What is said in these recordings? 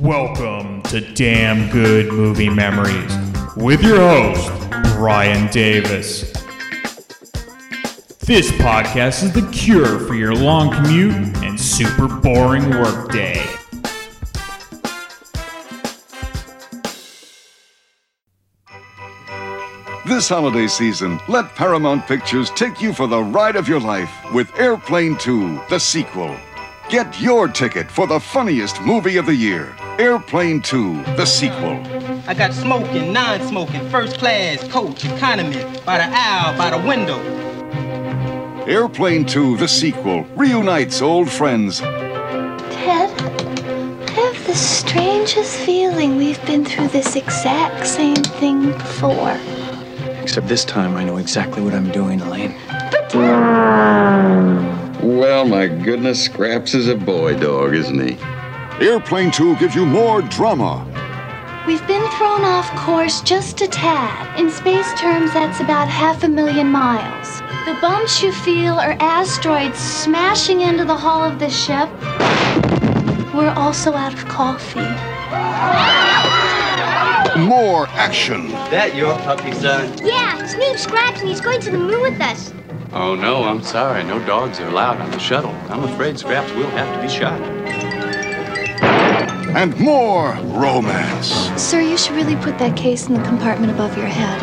Welcome to Damn Good Movie Memories with your host, Brian Davis. This podcast is the cure for your long commute and super boring workday. This holiday season, let Paramount Pictures take you for the ride of your life with Airplane 2, the sequel. Get your ticket for the funniest movie of the year Airplane 2, the sequel. I got smoking, non-smoking, first class, coach, economy, by the aisle, by the window. Airplane 2, the sequel, reunites old friends Ted, I have the strangest feeling we've been through this exact same thing before. Except this time I know exactly what I'm doing, Elaine. Well, my goodness, Scraps is a boy dog, isn't he? Airplane 2 gives you more drama. We've been thrown off course just a tad. In space terms, that's about half a million miles. The bumps you feel are asteroids smashing into the hull of the ship. We're also out of coffee. More action. That your puppy, son? Yeah, his name's Scraps and he's going to the moon with us. Oh no, I'm sorry. No dogs are allowed on the shuttle. I'm afraid Scraps will have to be shot. And more romance. Sir, you should really put that case in the compartment above your head.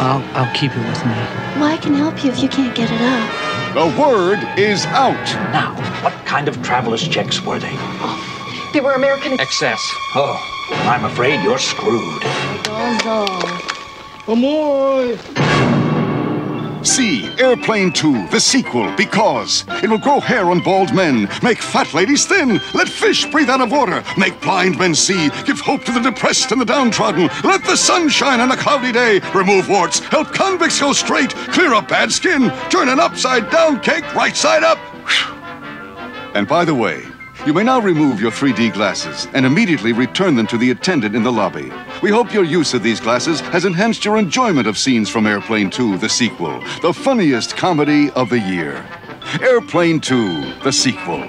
I'll, I'll keep it with me. Well, I can help you if you can't get it up. The word is out. Now, what kind of traveler's checks were they? They were American. Excess. Oh, I'm afraid you're screwed. See Airplane 2, the sequel, because it will grow hair on bald men, make fat ladies thin, let fish breathe out of water, make blind men see, give hope to the depressed and the downtrodden, let the sun shine on a cloudy day, remove warts, help convicts go straight, clear up bad skin, turn an upside down cake right side up. And by the way, you may now remove your 3D glasses and immediately return them to the attendant in the lobby. We hope your use of these glasses has enhanced your enjoyment of scenes from Airplane 2, the sequel, the funniest comedy of the year. Airplane 2, the sequel.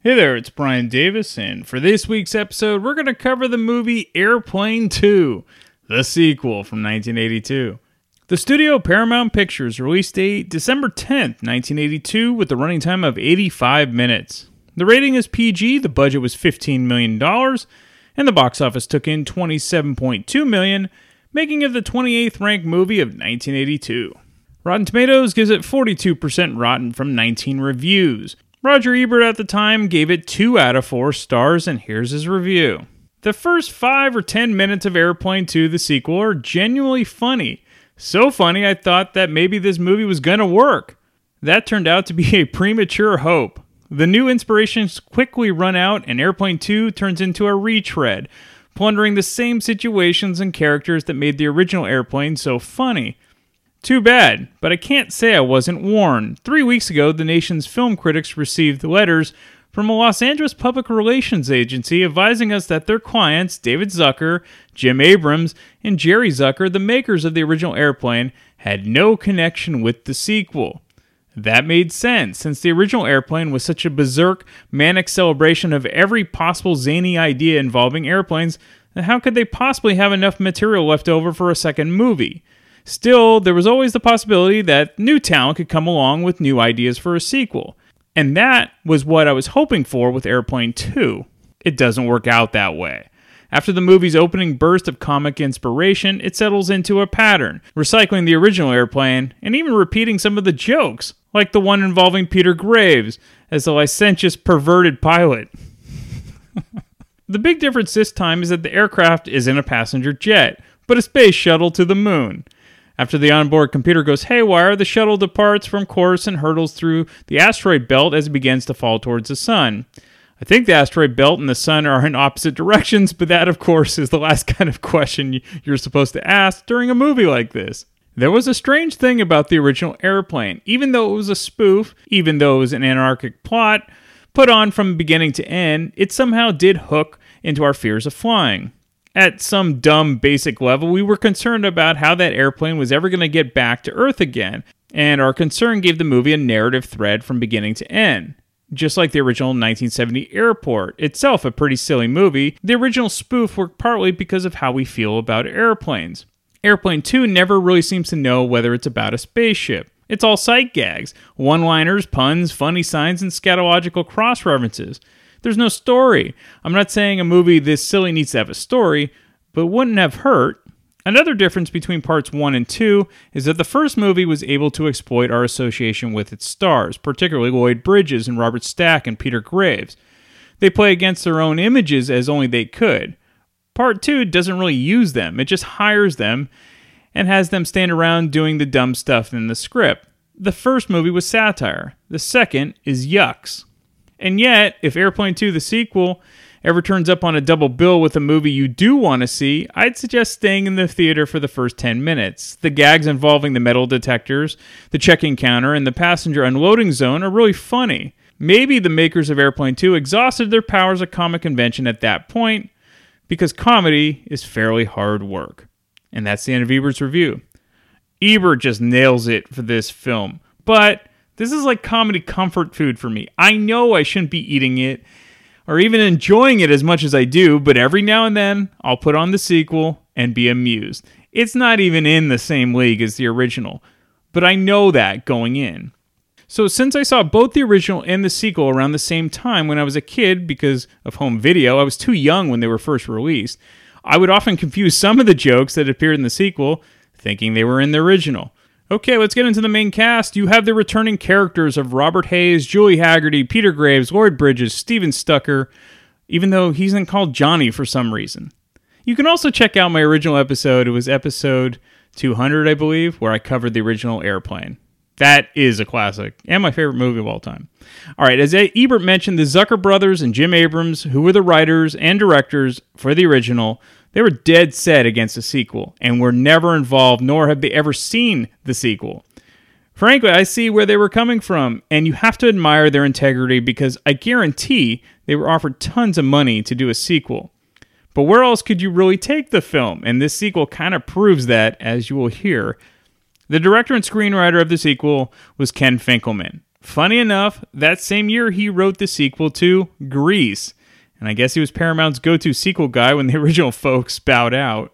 Hey there, it's Brian Davis, and for this week's episode, we're going to cover the movie Airplane 2, the sequel from 1982. The studio Paramount Pictures released date December 10th, 1982, with a running time of 85 minutes. The rating is PG, the budget was $15 million, and the box office took in 27.2 million, making it the 28th ranked movie of 1982. Rotten Tomatoes gives it 42% rotten from 19 reviews. Roger Ebert at the time gave it 2 out of 4 stars, and here's his review. The first 5 or 10 minutes of Airplane 2, the sequel, are genuinely funny. So funny, I thought that maybe this movie was gonna work. That turned out to be a premature hope. The new inspirations quickly run out, and Airplane 2 turns into a retread, plundering the same situations and characters that made the original Airplane so funny. Too bad, but I can't say I wasn't warned. Three weeks ago, the nation's film critics received letters from a Los Angeles public relations agency advising us that their clients, David Zucker, Jim Abrahams, and Jerry Zucker, the makers of the original Airplane, had no connection with the sequel. That made sense, since the original Airplane was such a berserk, manic celebration of every possible zany idea involving airplanes, how could they possibly have enough material left over for a second movie? Still, there was always the possibility that new talent could come along with new ideas for a sequel. And that was what I was hoping for with Airplane 2. It doesn't work out that way. After the movie's opening burst of comic inspiration, it settles into a pattern, recycling the original airplane and even repeating some of the jokes, like the one involving Peter Graves as the licentious, perverted pilot. the big difference this time is that the aircraft isn't a passenger jet, but a space shuttle to the moon. After the onboard computer goes haywire, the shuttle departs from course and hurtles through the asteroid belt as it begins to fall towards the sun. I think the asteroid belt and the sun are in opposite directions, but that, of course, is the last kind of question you're supposed to ask during a movie like this. There was a strange thing about the original airplane. Even though it was a spoof, even though it was an anarchic plot, put on from beginning to end, it somehow did hook into our fears of flying. At some dumb basic level, we were concerned about how that airplane was ever going to get back to Earth again, and our concern gave the movie a narrative thread from beginning to end. Just like the original 1970 Airport, itself a pretty silly movie, the original spoof worked partly because of how we feel about airplanes. Airplane 2 never really seems to know whether it's about a spaceship. It's all sight gags, one liners, puns, funny signs, and scatological cross references. There's no story. I'm not saying a movie this silly needs to have a story, but wouldn't have hurt. Another difference between parts 1 and 2 is that the first movie was able to exploit our association with its stars, particularly Lloyd Bridges and Robert Stack and Peter Graves. They play against their own images as only they could. Part 2 doesn't really use them, it just hires them and has them stand around doing the dumb stuff in the script. The first movie was satire, the second is yucks. And yet, if Airplane 2, the sequel, ever turns up on a double bill with a movie you do want to see, I'd suggest staying in the theater for the first 10 minutes. The gags involving the metal detectors, the check-in counter, and the passenger unloading zone are really funny. Maybe the makers of Airplane 2 exhausted their powers of comic convention at that point, because comedy is fairly hard work. And that's the end of Ebert's review. Ebert just nails it for this film, but this is like comedy comfort food for me. I know I shouldn't be eating it or even enjoying it as much as I do, but every now and then I'll put on the sequel and be amused. It's not even in the same league as the original, but I know that going in. So, since I saw both the original and the sequel around the same time when I was a kid because of home video, I was too young when they were first released. I would often confuse some of the jokes that appeared in the sequel, thinking they were in the original. Okay, let's get into the main cast. You have the returning characters of Robert Hays, Julie Hagerty, Peter Graves, Lloyd Bridges, Stephen Stucker, even though he's not called Johnny for some reason. You can also check out my original episode. It was episode 200, I believe, where I covered the original airplane. That is a classic and my favorite movie of all time. All right, as Ebert mentioned, the Zucker brothers and Jim Abrahams, who were the writers and directors for the original, they were dead set against a sequel and were never involved, nor have they ever seen the sequel. Frankly, I see where they were coming from, and you have to admire their integrity because I guarantee they were offered tons of money to do a sequel. But where else could you really take the film? And this sequel kind of proves that, as you will hear. The director and screenwriter of the sequel was Ken Finkleman. Funny enough, that same year he wrote the sequel to Grease, and I guess he was Paramount's go to sequel guy when the original folks bowed out.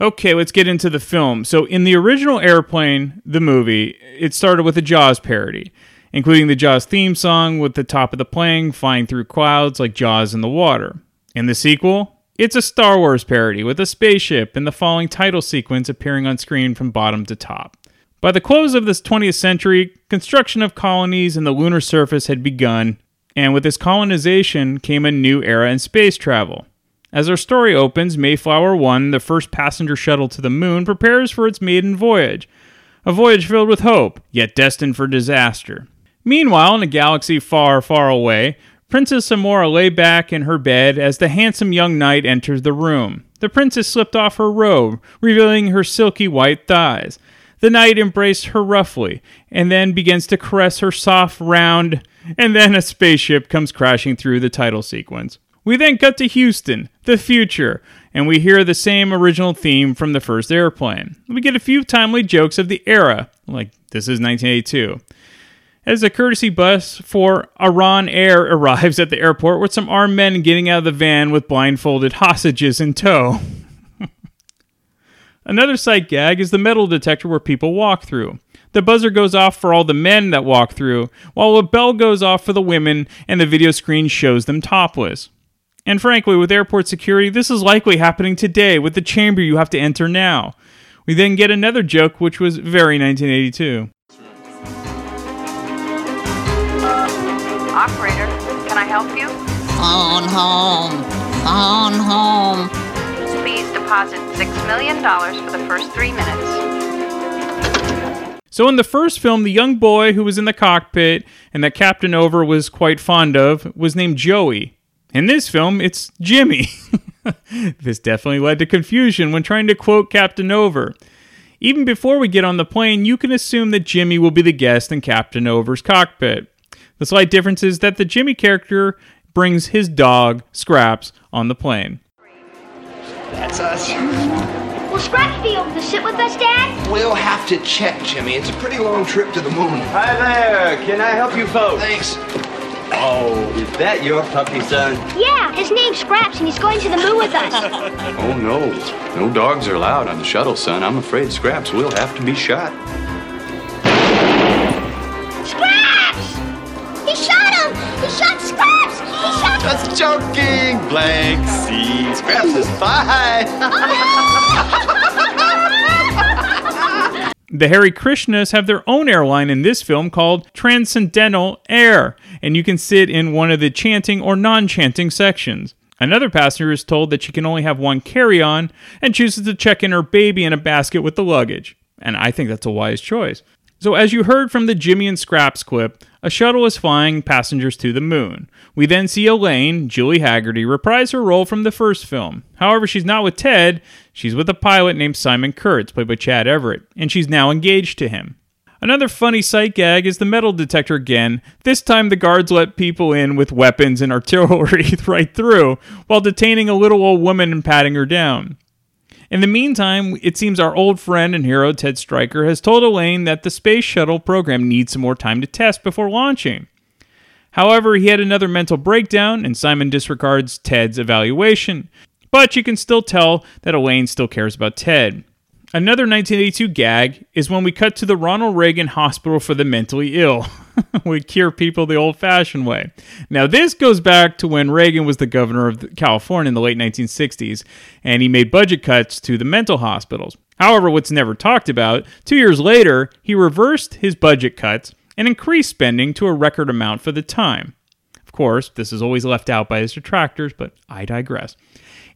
Okay, let's get into the film. So, in the original Airplane, the movie, it started with a Jaws parody, including the Jaws theme song with the top of the plane flying through clouds like Jaws in the water. In the sequel, it's a Star Wars parody with a spaceship and the following title sequence appearing on screen from bottom to top. By the close of this 20th century, construction of colonies in the lunar surface had begun, and with this colonization came a new era in space travel. As our story opens, Mayflower 1, the first passenger shuttle to the moon, prepares for its maiden voyage. A voyage filled with hope, yet destined for disaster. Meanwhile, in a galaxy far, far away, Princess Samora lay back in her bed as the handsome young knight enters the room. The princess slipped off her robe, revealing her silky white thighs. The knight embraced her roughly, and then begins to caress her soft, round, and then a spaceship comes crashing through the title sequence. We then cut to Houston, the future, and we hear the same original theme from the first airplane. We get a few timely jokes of the era, like this is 1982. As a courtesy bus for Iran Air arrives at the airport with some armed men getting out of the van with blindfolded hostages in tow. Another sight gag is the metal detector where people walk through. The buzzer goes off for all the men that walk through, while a bell goes off for the women, and the video screen shows them topless. And frankly, with airport security, this is likely happening today with the chamber you have to enter now. We then get another joke, which was very 1982. Operator, can I help you? Phone home. Phone home. Deposit $6 million for the first three minutes. So in the first film, the young boy who was in the cockpit and that Captain Oveur was quite fond of was named Joey. In this film, it's Jimmy. this definitely led to confusion when trying to quote Captain Oveur. Even before we get on the plane, you can assume that Jimmy will be the guest in Captain Oveur's cockpit. The slight difference is that the Jimmy character brings his dog, Scraps, on the plane. That's us. Will Scraps be able to sit with us, Dad? We'll have to check, Jimmy. It's a pretty long trip to the moon. Hi there. Can I help you folks? Thanks. Oh, is that your puppy, son? Yeah, his name's Scraps, and he's going to the moon with us. Oh, no. No dogs are allowed on the shuttle, son. I'm afraid Scraps will have to be shot. Scraps! He shot him! He shot Scraps! Just joking, blank C. Scraps is fine. The Hare Krishnas have their own airline in this film called Transcendental Air, and you can sit in one of the chanting or non chanting sections. Another passenger is told that she can only have one carry on and chooses to check in her baby in a basket with the luggage. And I think that's a wise choice. So, as you heard from the Jimmy and Scraps clip, a shuttle is flying passengers to the moon. We then see Elaine, Julie Hagerty, reprise her role from the first film. However, she's not with Ted, she's with a pilot named Simon Kurtz, played by Chad Everett, and she's now engaged to him. Another funny sight gag is the metal detector again. This time, the guards let people in with weapons and artillery right through, while detaining a little old woman and patting her down. In the meantime, it seems our old friend and hero Ted Striker has told Elaine that the space shuttle program needs some more time to test before launching. However, he had another mental breakdown, and Simon disregards Ted's evaluation. But you can still tell that Elaine still cares about Ted. Another 1982 gag is when we cut to the Ronald Reagan Hospital for the Mentally Ill. we cure people the old fashioned way. Now, this goes back to when Reagan was the governor of California in the late 1960s, and he made budget cuts to the mental hospitals. However, what's never talked about, two years later, he reversed his budget cuts and increased spending to a record amount for the time. Of course, this is always left out by his detractors, but I digress.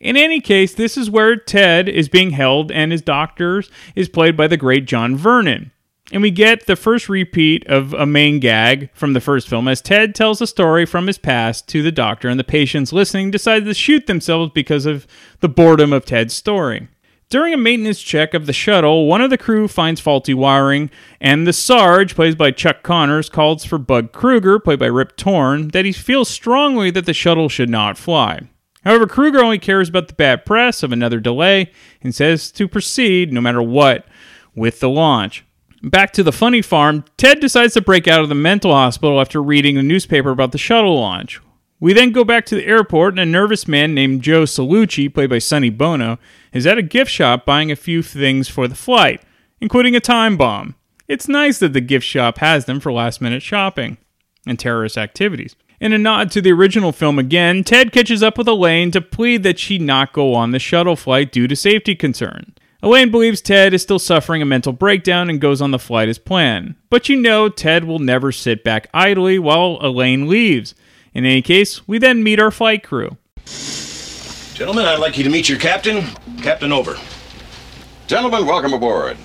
In any case, this is where Ted is being held, and his doctors is played by the great John Vernon. And we get the first repeat of a main gag from the first film as Ted tells a story from his past to the doctor, and the patients listening decide to shoot themselves because of the boredom of Ted's story. During a maintenance check of the shuttle, one of the crew finds faulty wiring, and the Sarge, played by Chuck Connors, calls for Bud Kruger, played by Rip Torn, that he feels strongly that the shuttle should not fly. However, Kruger only cares about the bad press of another delay and says to proceed, no matter what, with the launch. Back to the funny farm, Ted decides to break out of the mental hospital after reading a newspaper about the shuttle launch. We then go back to the airport, and a nervous man named Joe Salucci, played by Sonny Bono, is at a gift shop buying a few things for the flight, including a time bomb. It's nice that the gift shop has them for last minute shopping and terrorist activities. In a nod to the original film again, Ted catches up with Elaine to plead that she not go on the shuttle flight due to safety concerns. Elaine believes Ted is still suffering a mental breakdown and goes on the flight as planned. But you know Ted will never sit back idly while Elaine leaves. In any case, we then meet our flight crew. Gentlemen, I'd like you to meet your captain, Captain Oveur. Gentlemen, welcome aboard.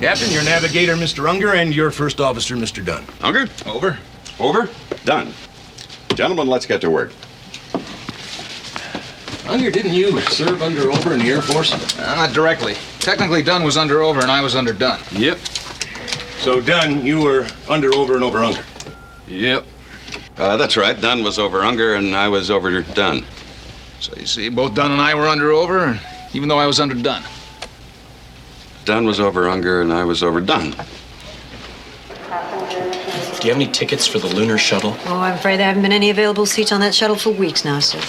Captain, your navigator, Mr. Unger, and your first officer, Mr. Dunn. Unger? Over. Over? Done. Gentlemen, let's get to work. Unger, didn't you serve under Over in the Air Force? Uh, not directly. Technically, Dunn was under Over and I was under Dunn. Yep. So, Dunn, you were under Over and over Unger? Yep. Uh, that's right. Dunn was over Unger and I was over Dunn. So you see, both Dunn and I were under Over, even though I was under Dunn. Dunn was over Unger and I was over Dunn. Do you have any tickets for the lunar shuttle? Oh, I'm afraid there haven't been any available seats on that shuttle for weeks now, sir.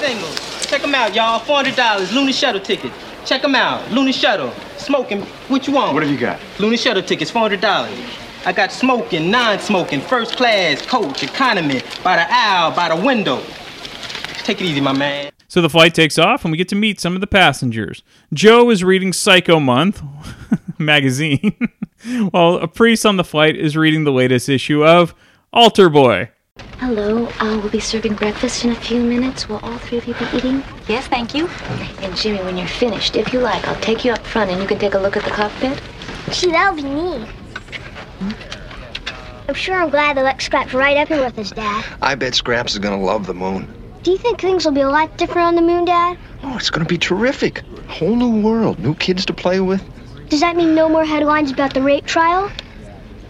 Singles. Check them out, y'all. $400 Looney shuttle ticket. Check them out. Looney shuttle. Smoking. What you want? What have you got? Looney shuttle tickets, $400. I got smoking, non-smoking, first class, coach, economy, by the aisle, by the window. Take it easy, my man. So the flight takes off, and we get to meet some of the passengers. Joe is reading Psycho Month magazine, while a priest on the flight is reading the latest issue of Altar Boy. Hello, uh, we'll be serving breakfast in a few minutes. Will all three of you be eating? Yes, thank you. And Jimmy, when you're finished, if you like, I'll take you up front and you can take a look at the cockpit. Gee, that'll be neat. I'm sure I'm glad they let Scraps right up here with us, Dad. I bet Scraps is gonna love the moon. Do you think things will be a lot different on the moon, Dad? Oh, it's gonna be terrific. Whole new world, new kids to play with. Does that mean no more headlines about the rape trial?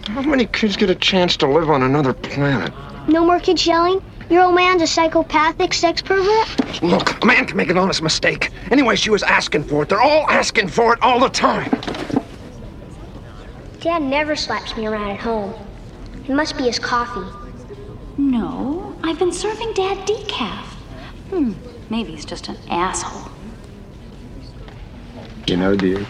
How many kids get a chance to live on another planet? No more kids yelling? Your old man's a psychopathic sex pervert? Look, a man can make an honest mistake. Anyway, she was asking for it. They're all asking for it all the time. Dad never slaps me around at home. It must be his coffee. No, I've been serving Dad decaf. Hmm, maybe he's just an asshole. You know, dear,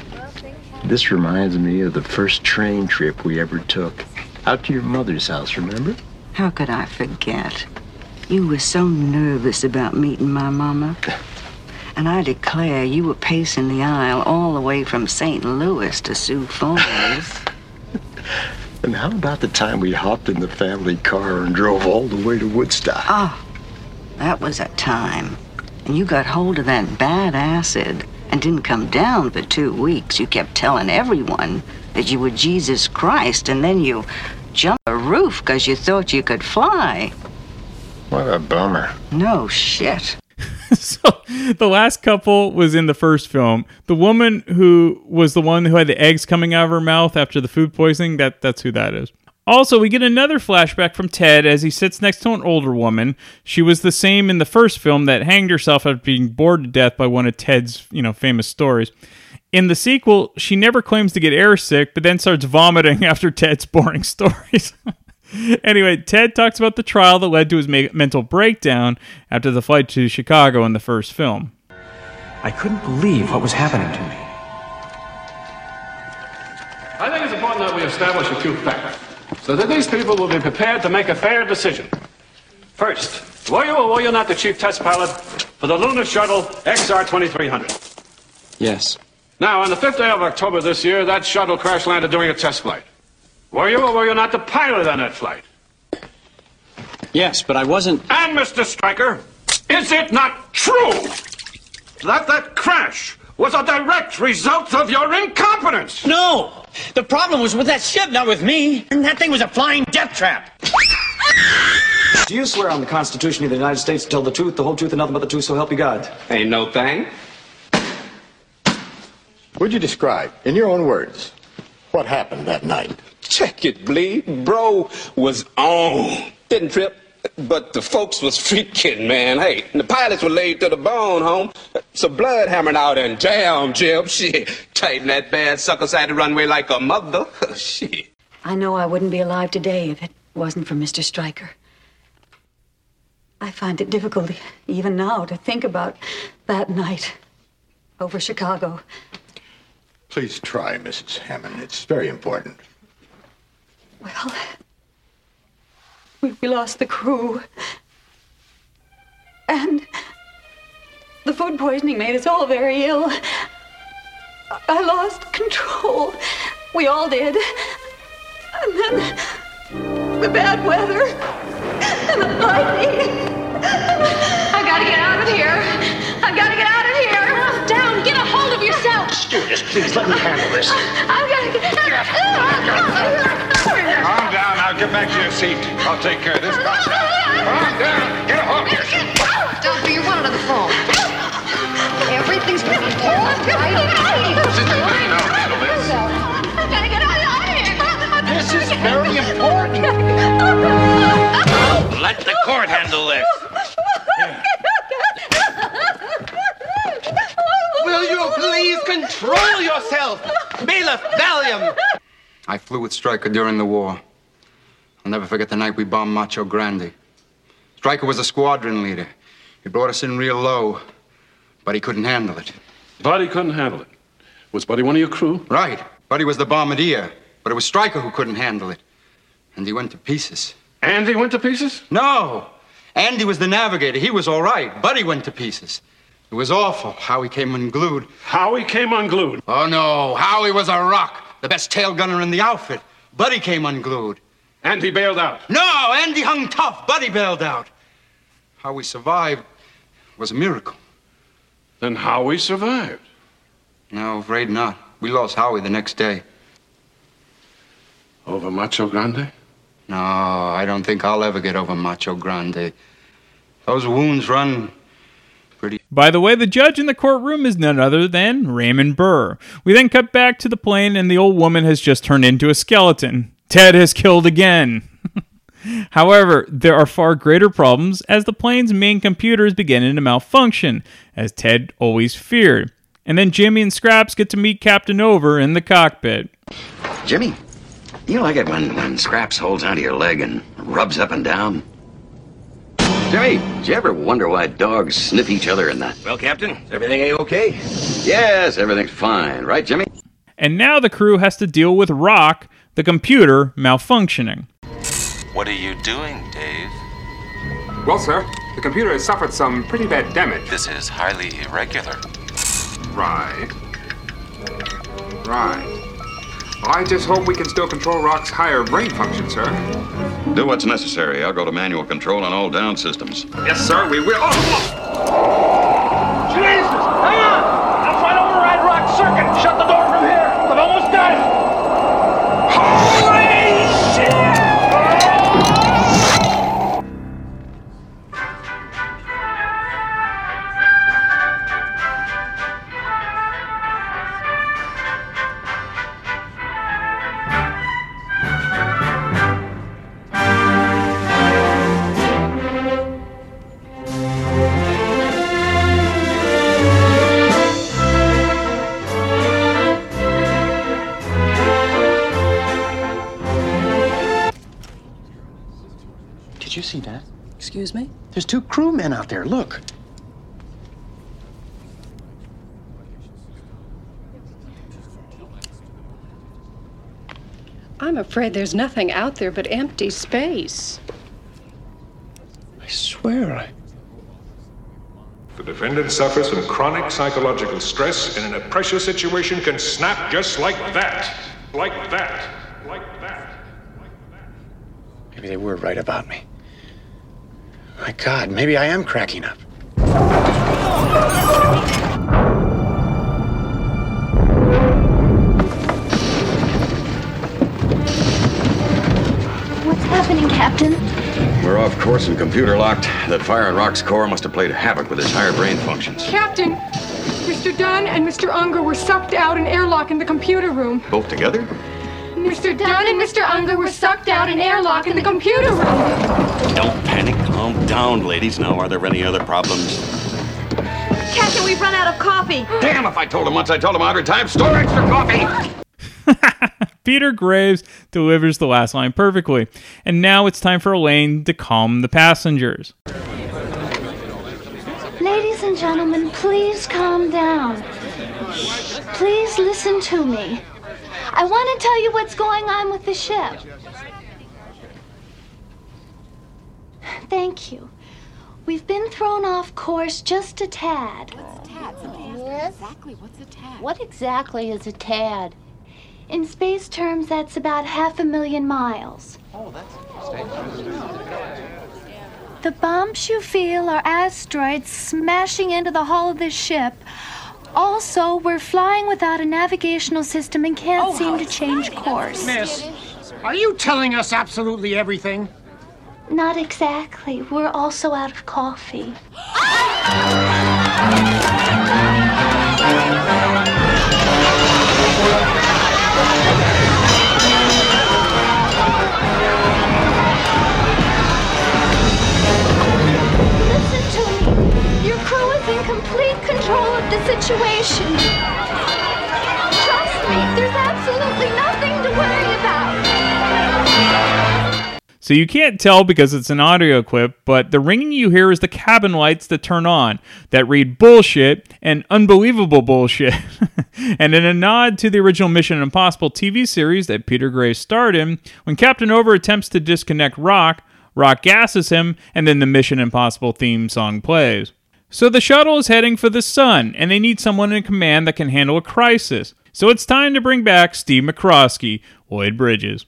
this reminds me of the first train trip we ever took. Out to your mother's house, remember? How could I forget? You were so nervous about meeting my mama. And I declare you were pacing the aisle all the way from St. Louis to Sioux Falls. And how about the time we hopped in the family car and drove all the way to Woodstock? Oh, that was a time. And you got hold of that bad acid and didn't come down for two weeks. You kept telling everyone that you were Jesus Christ, and then you jumped a roof because you thought you could fly. What a bummer. No shit. so the last couple was in the first film. The woman who was the one who had the eggs coming out of her mouth after the food poisoning, that that's who that is. Also, we get another flashback from Ted as he sits next to an older woman. She was the same in the first film that hanged herself after being bored to death by one of Ted's, you know, famous stories. In the sequel, she never claims to get airsick, but then starts vomiting after Ted's boring stories. anyway, Ted talks about the trial that led to his ma- mental breakdown after the flight to Chicago in the first film. I couldn't believe what was happening to me. I think it's important that we establish a few facts so that these people will be prepared to make a fair decision. First, were you or were you not the chief test pilot for the lunar shuttle XR 2300? Yes. Now, on the 5th day of October this year, that shuttle crash landed during a test flight. Were you or were you not the pilot on that flight? Yes, but I wasn't. And, Mr. Striker, is it not true that that crash was a direct result of your incompetence? No! The problem was with that ship, not with me. And that thing was a flying death trap. Do you swear on the Constitution of the United States to tell the truth, the whole truth, and nothing but the truth, so help you God? Ain't no thing. Would you describe, in your own words, what happened that night? Check it, bleed. Bro was on. Didn't trip. But the folks was freaking, man. Hey, the pilots were laid to the bone, home. Some blood hammering out and damn, Jim. Shit. Tighten that bad sucker side the runway like a mother. Shit. I know I wouldn't be alive today if it wasn't for Mr. Striker. I find it difficult, even now, to think about that night over Chicago. Please try, Mrs. Hammond. It's very important. Well, we, we lost the crew. And the food poisoning made us all very ill. I- I lost control. We all did. And then the bad weather and the lightning. I gotta get out of here. Please let me handle this. I gotta get Calm down. Now get back to your seat. I'll take care of this. Calm down. Calm down. Get a hold of yourself. Doctor, you wanted on the phone. Everything's gonna be all right. I gotta get out of here. This is very important. Let the court handle this. Will please control yourself? Bailiff, Valium! I flew with Striker during the war. I'll never forget the night we bombed Macho Grande. Striker was a squadron leader. He brought us in real low, but he couldn't handle it. Buddy couldn't handle it. Was Buddy one of your crew? Right. Buddy was the bombardier, but it was Striker who couldn't handle it. And he went to pieces. Andy went to pieces? No. Andy was the navigator. He was all right. Buddy went to pieces. It was awful how he came unglued. How he came unglued? Oh, no. Howie was a rock. The best tail gunner in the outfit. Buddy came unglued. And he bailed out? No, Andy hung tough. Buddy bailed out. How we survived was a miracle. Then Howie survived? No, afraid not. We lost Howie the next day. Over Macho Grande? No, I don't think I'll ever get over Macho Grande. Those wounds run pretty. By the way, the judge in the courtroom is none other than Raymond Burr. We then cut back to the plane, and the old woman has just turned into a skeleton. Ted has killed again. However, there are far greater problems as the plane's main computer is beginning to malfunction, as Ted always feared. And then Jimmy and Scraps get to meet Captain Oveur in the cockpit. Jimmy, You like it when, when Scraps holds onto your leg and rubs up and down? Jimmy, did you ever wonder why dogs sniff each other in the... Well, Captain, is everything A-okay? Yes, everything's fine. Right, Jimmy? And now the crew has to deal with Rock, the computer, malfunctioning. What are you doing, Dave? Well, sir, the computer has suffered some pretty bad damage. This is highly irregular. Right. Right. I just hope we can still control Rock's higher brain function, sir. Do what's necessary. I'll go to manual control on all down systems. Yes, sir, we will. Oh! oh. Jesus! There. Look. I'm afraid there's nothing out there but empty space. I swear I. The defendant suffers from chronic psychological stress and in a pressure situation can snap just like that. Like that. Like that. Maybe they were right about me. My God, maybe I am cracking up. What's happening, Captain? We're off course and computer locked. That fire in Rock's core must have played havoc with his higher brain functions. Captain, Mr. Dunn and Mr. Unger were sucked out and airlock in the computer room. Both together? Mr. Dunn and Mr. Unger were sucked out and airlock in the computer room. Don't panic. Calm down, ladies. Now, are there any other problems? Captain, we've run out of coffee. Damn, if I told him once, I told him a hundred times. Store extra coffee! Peter Graves delivers the last line perfectly. And now it's time for Elaine to calm the passengers. Ladies and gentlemen, please calm down. Please listen to me. I want to tell you what's going on with the ship. Thank you. We've been thrown off course just a tad. What's a tad? Somebody exactly what's a tad. What exactly is a tad? In space terms, that's about half a million miles. Oh, that's interesting. The bumps you feel are asteroids smashing into the hull of this ship. Also, we're flying without a navigational system and can't oh, seem to change course. Miss, are you telling us absolutely everything? Not exactly. We're also out of coffee. Listen to me. Your crew is in complete control of the situation. Trust me, there's absolutely nothing to worry about. So you can't tell because it's an audio clip, but the ringing you hear is the cabin lights that turn on that read bullshit and unbelievable bullshit. and in a nod to the original Mission Impossible TV series that Peter Graves starred in, when Captain Oveur attempts to disconnect Rock, Rock gasses him, and then the Mission Impossible theme song plays. So the shuttle is heading for the sun, and they need someone in command that can handle a crisis. So it's time to bring back Steve McCroskey, Lloyd Bridges.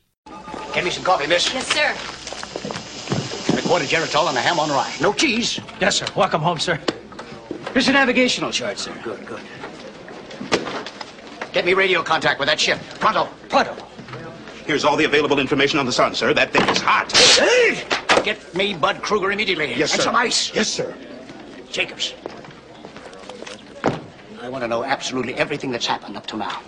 Get me some coffee, miss. Yes, sir. A quarter geritol and a ham on rye. No cheese. Yes, sir. Welcome home, sir. Here's a navigational chart, sir. Good, good. Get me radio contact with that ship. Pronto. Pronto. Here's all the available information on the sun, sir. That thing is hot. Hey! Get me Bud Kruger immediately. Yes, sir. and some ice. Yes, sir. Jacobs. I want to know absolutely everything that's happened up to now.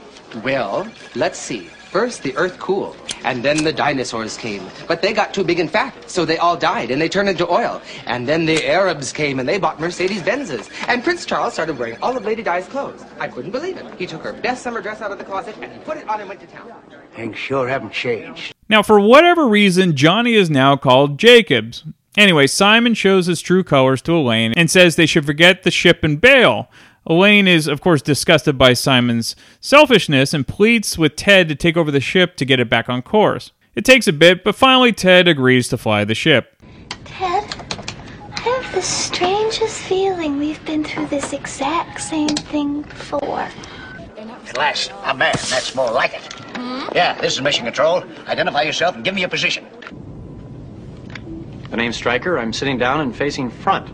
Well, let's see. First, the Earth cooled. And then the dinosaurs came. But they got too big and fat, so they all died and they turned into oil. And then the Arabs came and they bought Mercedes Benzes. And Prince Charles started wearing all of Lady Di's clothes. I couldn't believe it. He took her best summer dress out of the closet and he put it on and went to town. Things sure haven't changed. Now, for whatever reason, Johnny is now called Jacobs. Anyway, Simon shows his true colors to Elaine and says they should forget the ship and bail. Elaine is, of course, disgusted by Simon's selfishness and pleads with Ted to take over the ship to get it back on course. It takes a bit, but finally Ted agrees to fly the ship. Ted, I have the strangest feeling we've been through this exact same thing before. Celeste, a man, that's more like it. Hmm? Yeah, this is Mission Control. Identify yourself and give me your position. The name's Striker. I'm sitting down and facing front.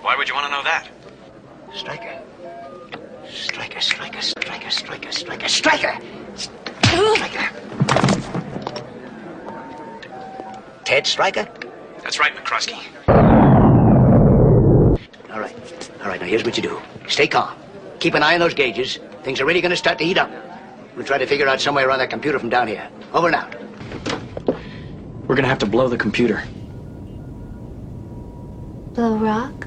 Why would you want to know that? Striker. Striker, striker, striker, striker, striker, striker! Striker! Ted Striker? That's right, McCroskey. All right. All right, now here's what you do. Stay calm. Keep an eye on those gauges. Things are really going to start to heat up. We'll try to figure out some way around that computer from down here. Over and out. We're gonna have to blow the computer. Blow rock?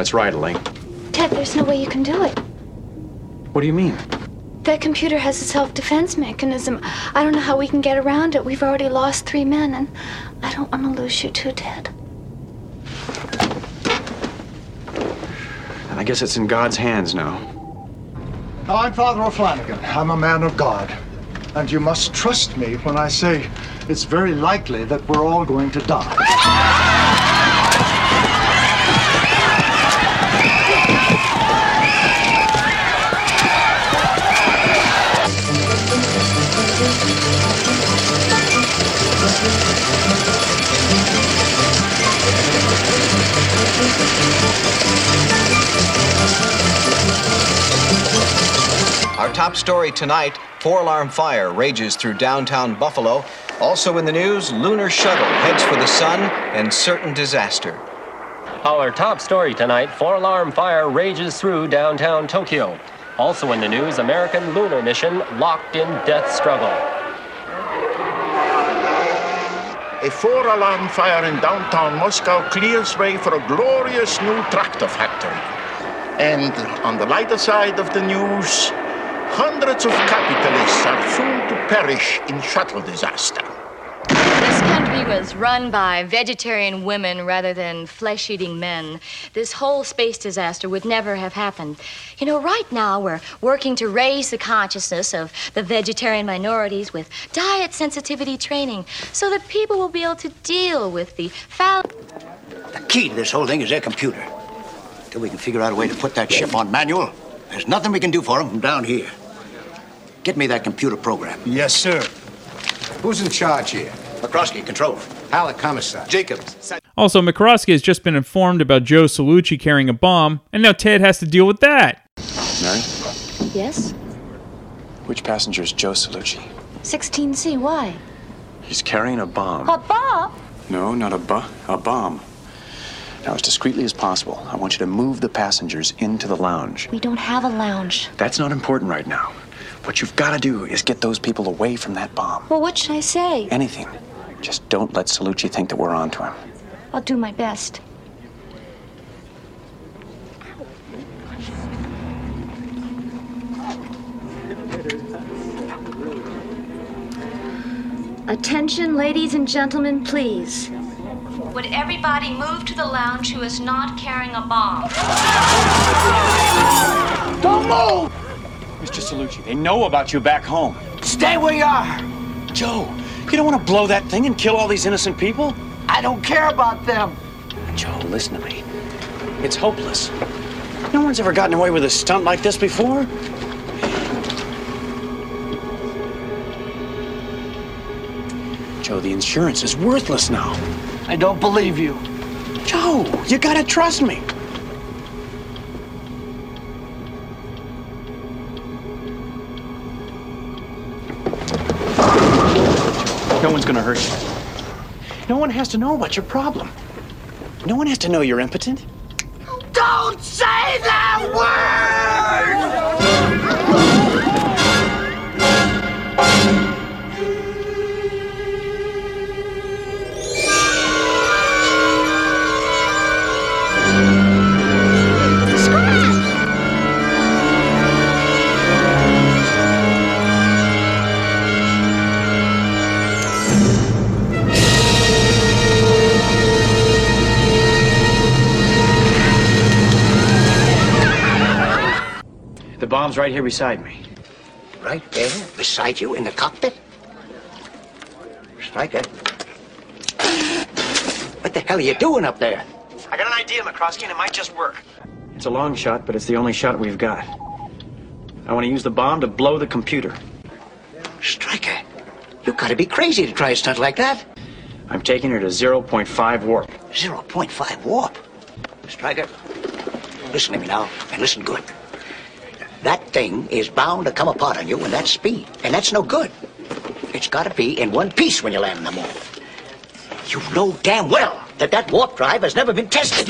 That's right, Elaine. Ted, there's no way you can do it. What do you mean? That computer has a self-defense mechanism. I don't know how we can get around it. We've already lost three men, and I don't want to lose you too, Ted. And I guess it's in God's hands now. I'm Father O'Flanagan. I'm a man of God. And you must trust me when I say it's very likely that we're all going to die. Our top story tonight four alarm fire rages through downtown Buffalo. Also in the news, lunar shuttle heads for the sun and certain disaster. Our top story tonight four alarm fire rages through downtown Tokyo. Also in the news, American lunar mission locked in death struggle. A four alarm fire in downtown Moscow clears way for a glorious new tractor factory. And on the lighter side of the news, hundreds of capitalists are soon to perish in shuttle disaster. This country was run by vegetarian women rather than flesh eating men. This whole space disaster would never have happened. You know, right now we're working to raise the consciousness of the vegetarian minorities with diet sensitivity training so that people will be able to deal with the foul. The key to this whole thing is their computer. Till we can figure out a way to put that ship on manual, there's nothing we can do for them from down here. Get me that computer program. Yes, sir. Who's in charge here? McCroskey, control. Halleck, commissar. Jacobs. Also, McCroskey has just been informed about Joe Salucci carrying a bomb, and now Ted has to deal with that. Mary, Yes? which passenger is Joe Salucci? 16C, why? He's carrying a bomb. A bomb? No, not a bu- a bomb. Now, as discreetly as possible, I want you to move the passengers into the lounge. We don't have a lounge. That's not important right now. What you've got to do is get those people away from that bomb. Well, what should I say? Anything. Just don't let Salucci think that we're on to him. I'll do my best. Attention, ladies and gentlemen, please. Would everybody move to the lounge who is not carrying a bomb? Don't move! Mr. Salucci, they know about you back home. Stay where you are. Joe, you don't want to blow that thing and kill all these innocent people? I don't care about them. Joe, listen to me. It's hopeless. No one's ever gotten away with a stunt like this before. Joe, the insurance is worthless now. I don't believe you. Joe, you gotta trust me. No gonna hurt you. No one has to know about your problem. No one has to know you're impotent. Don't say that word! Mom's right here beside me. Right there, beside you in the cockpit? Striker. What the hell are you doing up there? I got an idea, McCroskey, and it might just work. It's a long shot, but it's the only shot we've got. I want to use the bomb to blow the computer. Striker, you gotta be crazy to try a stunt like that. I'm taking her to 0.5 warp. 0.5 warp? Striker, listen to me now, and listen good. That thing is bound to come apart on you in that speed, and that's no good. It's gotta be in one piece when you land on the moon. You know damn well that that warp drive has never been tested.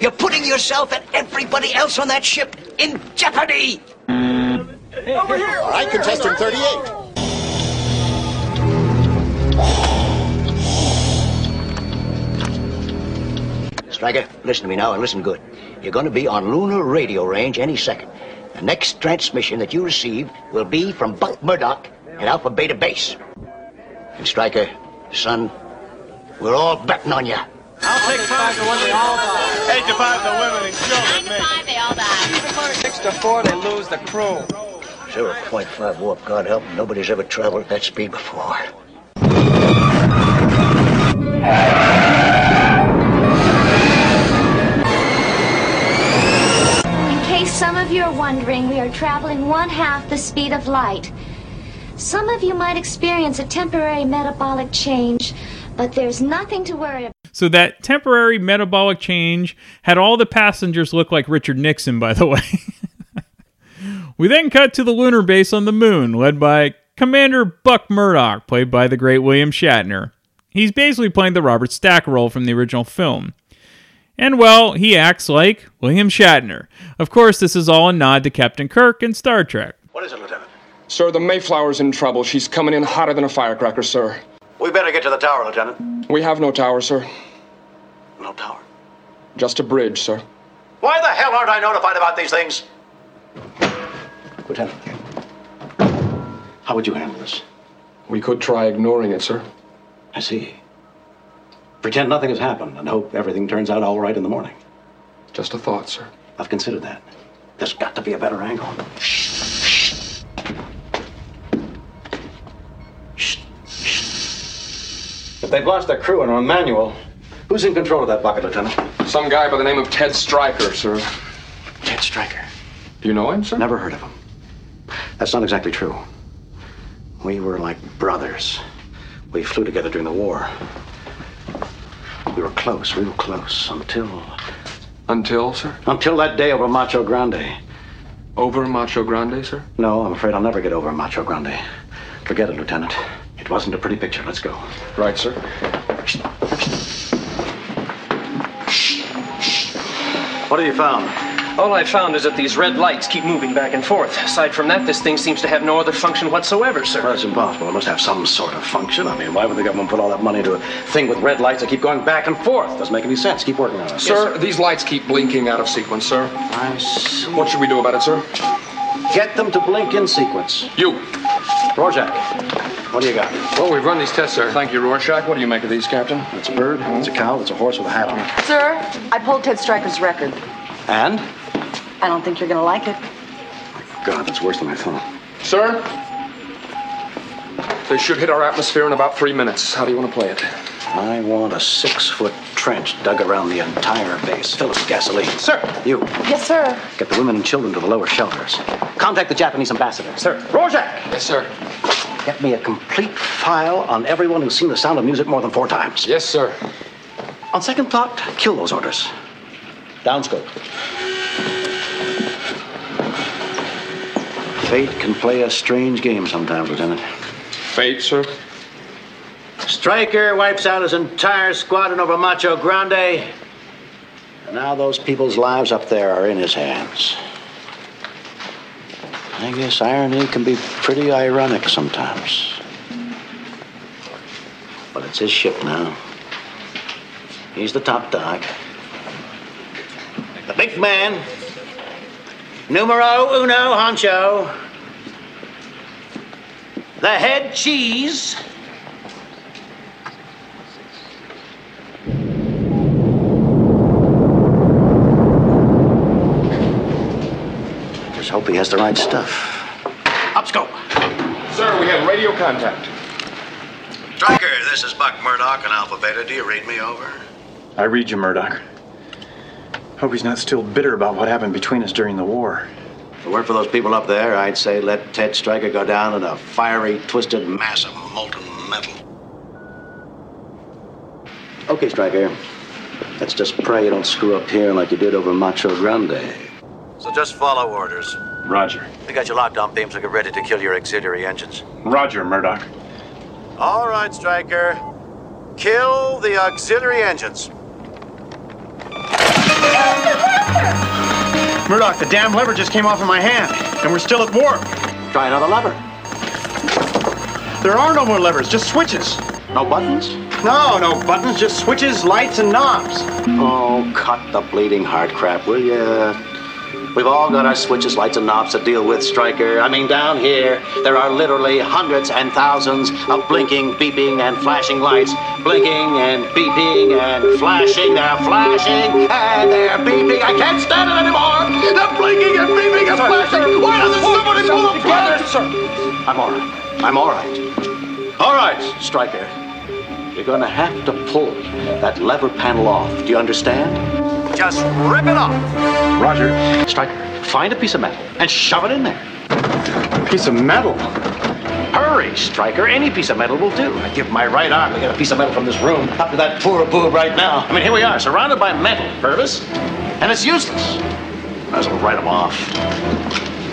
You're putting yourself and everybody else on that ship in jeopardy. Over here! All right, contestant 38. Striker, listen to me now and listen good. You're going to be on lunar radio range any second. The next transmission that you receive will be from Buck Murdock at Alpha Beta Base. And Striker, son, we're all betting on you. I'll take five to one they all die. Eight to five, the women and children, me. they all die. Six to four, they lose the crew. 0.5 warp, God help, nobody's ever traveled at that speed before. Some of you are wondering, we are traveling one half the speed of light. Some of you might experience a temporary metabolic change, but there's nothing to worry about. So that temporary metabolic change had all the passengers look like Richard Nixon, by the way. we then cut to the lunar base on the moon, led by Commander Buck Murdock, played by the great William Shatner. He's basically playing the Robert Stack role from the original film. And well, he acts like William Shatner. Of course, this is all a nod to Captain Kirk in Star Trek. What is it, Lieutenant? Sir, the Mayflower's in trouble. She's coming in hotter than a firecracker, sir. We better get to the tower, Lieutenant. We have no tower, sir. No tower. Just a bridge, sir. Why the hell aren't I notified about these things? Lieutenant, how would you handle this? We could try ignoring it, sir. I see. Pretend nothing has happened and hope everything turns out all right in the morning. Just a thought, sir. I've considered that. There's got to be a better angle. If they've lost their crew and are on manual, who's in control of that bucket, Lieutenant? Some guy by the name of Ted Striker, sir. Ted Striker. Do you know him, sir? Never heard of him. That's not exactly true. We were like brothers. We flew together during the war. We were close, real close, until. Until, sir? Until that day over Macho Grande. Over Macho Grande, sir? No, I'm afraid I'll never get over Macho Grande. Forget it, Lieutenant. It wasn't a pretty picture. Let's go. Right, sir. What have you found? All I've found is that these red lights keep moving back and forth. Aside from that, this thing seems to have no other function whatsoever, sir. Well, that's impossible. It must have some sort of function. I mean, why would the government put all that money into a thing with red lights that keep going back and forth? Doesn't make any sense. Keep working on it. Sir, these lights keep blinking out of sequence, sir. I see. What should we do about it, sir? Get them to blink in sequence. You. Rorschach, what do you got? Well, we've run these tests, sir. Thank you, Rorschach. What do you make of these, Captain? It's a bird, it's a cow, it's a horse with a hat on it. Sir, I pulled Ted Striker's record. And? I don't think you're gonna like it. My God, that's worse than I thought. Sir? They should hit our atmosphere in about three minutes. How do you want to play it? I want a six-foot trench dug around the entire base. Fill it with gasoline. Sir. You. Yes, sir. Get the women and children to the lower shelters. Contact the Japanese ambassador. Sir. Rorschach! Yes, sir. Get me a complete file on everyone who's seen the sound of music more than four times. Yes, sir. On second thought, kill those orders. Downscope. Fate can play a strange game sometimes, Lieutenant. Fate, sir? Striker wipes out his entire squadron over Macho Grande. And now those people's lives up there are in his hands. I guess irony can be pretty ironic sometimes. But it's his ship now. He's the top dog. The big man. Numero uno honcho. The head cheese. Just hope he has the right stuff. Up scope. Sir, we have radio contact. Striker, this is Buck Murdock in Alpha Beta. Do you read me over? I read you, Murdock. Hope he's not still bitter about what happened between us during the war. If it weren't for those people up there, I'd say let Ted Striker go down in a fiery, twisted mass of molten metal. Okay, Striker. Let's just pray you don't screw up here like you did over Macho Grande. So just follow orders. Roger. We got you locked on beams, so get ready to kill your auxiliary engines. Roger, Murdock. All right, Striker. Kill the auxiliary engines. Murdock, the damn lever just came off of my hand, and we're still at warp. Try another lever. There are no more levers, just switches. No buttons? No, no buttons, just switches, lights, and knobs. Oh, cut the bleeding heart crap, will ya? We've all got our switches, lights, and knobs to deal with, Striker. I mean, down here, there are literally hundreds and thousands of blinking, beeping, and flashing lights. Blinking and beeping and flashing. They're flashing and they're beeping. I can't stand it anymore. They're blinking and beeping and flashing. Why doesn't somebody pull the plug? sir. I'm all right. I'm all right. All right, Striker. You're gonna have to pull that lever panel off. Do you understand? Just rip it off. Roger. Striker, find a piece of metal and shove it in there. A piece of metal? Hurry, Striker. Any piece of metal will do. I give my right arm to get a piece of metal from this room up to that poor boob right now. I mean, here we are, surrounded by metal, Purvis, and it's useless. Might as well write them off.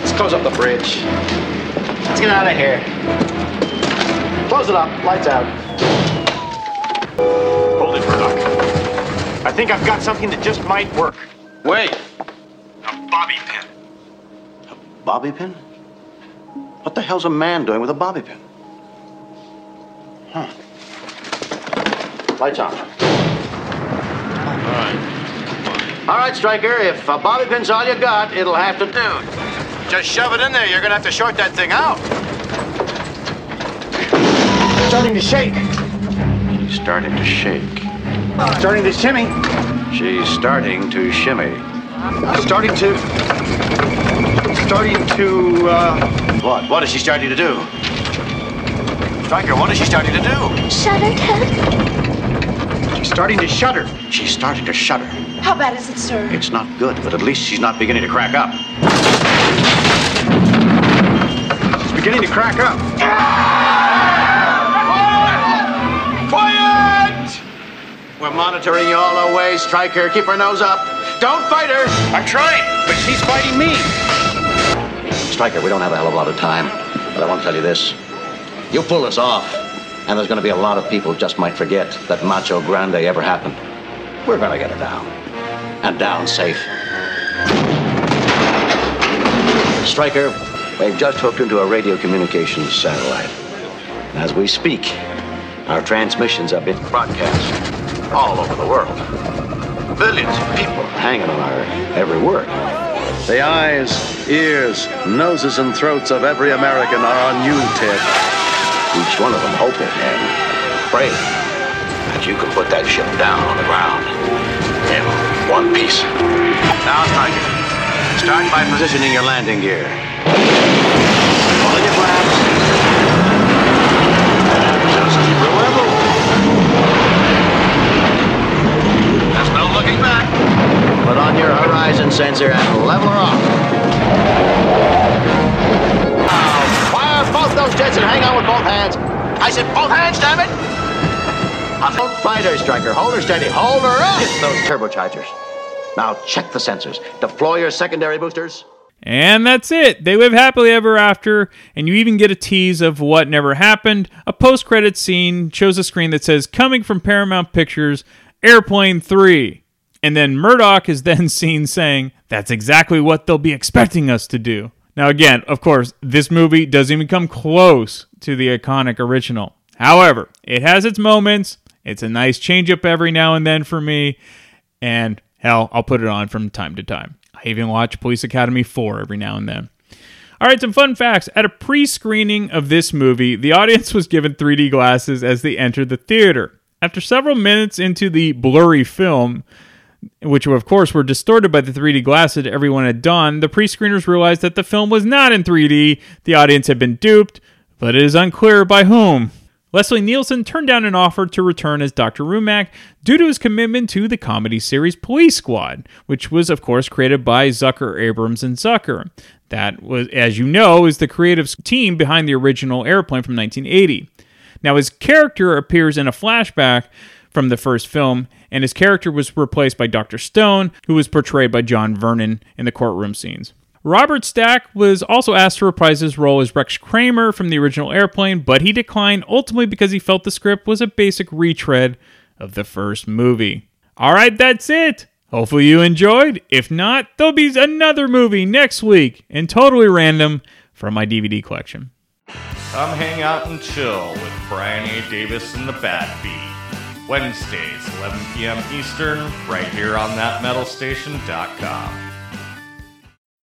Let's close up the bridge. Let's get out of here. Close it up. Lights out. Hold it, Murdock. I think I've got something that just might work. Wait. A bobby pin. A bobby pin? What the hell's a man doing with a bobby pin? Huh. Lights on. All right. All right, Striker. If a bobby pin's all you got, it'll have to do. Just shove it in there. You're gonna have to short that thing out. Starting to shake. He's starting to shake. Starting to shimmy. She's starting to shimmy. Starting to. Starting to. Uh... What? What is she starting to do? Striker, what is she starting to do? Shudder, Ted. She's starting to shudder. She's starting to shudder. How bad is it, sir? It's not good, but at least she's not beginning to crack up. She's beginning to crack up. We're monitoring you all the way, Striker. Keep her nose up. Don't fight her. I'm trying, but she's fighting me. Striker, we don't have a hell of a lot of time, but I want to tell you this. You pull this off, and there's going to be a lot of people just might forget that Macho Grande ever happened. We're going to get her down, and down safe. Striker, we've just hooked into a radio communications satellite. As we speak, our transmissions are being broadcast all over the world. Billions of people hanging on our every word. The eyes, ears, noses, and throats of every American are on you, Ted. Each one of them hoping and praying that you can put that ship down on the ground in one piece. Now, Striker, start by positioning your landing gear. There's looking back. Put on your horizon sensor and level her off. Uh, now, fire both those jets and hang on with both hands. I said both hands, damn it! Don't fight her, Striker. Hold her steady. Hold her up! Get those turbochargers. Now check the sensors. Deploy your secondary boosters. And that's it. They live happily ever after, and you even get a tease of what never happened. A post credit scene shows a screen that says, Coming from Paramount Pictures, Airplane 3. And then Murdock is then seen saying, That's exactly what they'll be expecting us to do. Now, again, of course, this movie doesn't even come close to the iconic original. However, it has its moments. It's a nice change up every now and then for me. And hell, I'll put it on from time to time. I even watch Police Academy 4 every now and then. All right, some fun facts. At a pre screening of this movie, the audience was given 3D glasses as they entered the theater. After several minutes into the blurry film, which of course were distorted by the 3D glasses everyone had donned, the pre screeners realized that the film was not in 3D. The audience had been duped, but it is unclear by whom. Leslie Nielsen turned down an offer to return as Dr. Rumack due to his commitment to the comedy series Police Squad, which was, of course, created by Zucker, Abrahams, and Zucker. That was, as you know, is the creative team behind the original Airplane from 1980. Now, his character appears in a flashback from the first film, and his character was replaced by Dr. Stone, who was portrayed by John Vernon in the courtroom scenes. Robert Stack was also asked to reprise his role as Rex Kramer from the original Airplane, but he declined ultimately because he felt the script was a basic retread of the first movie. All right, that's it. Hopefully you enjoyed. If not, there'll be another movie next week and totally random from my DVD collection. Come hang out and chill with Brian A. Davis and the Bad Beat. Wednesdays, 11 p.m. Eastern, right here on thatmetalstation.com.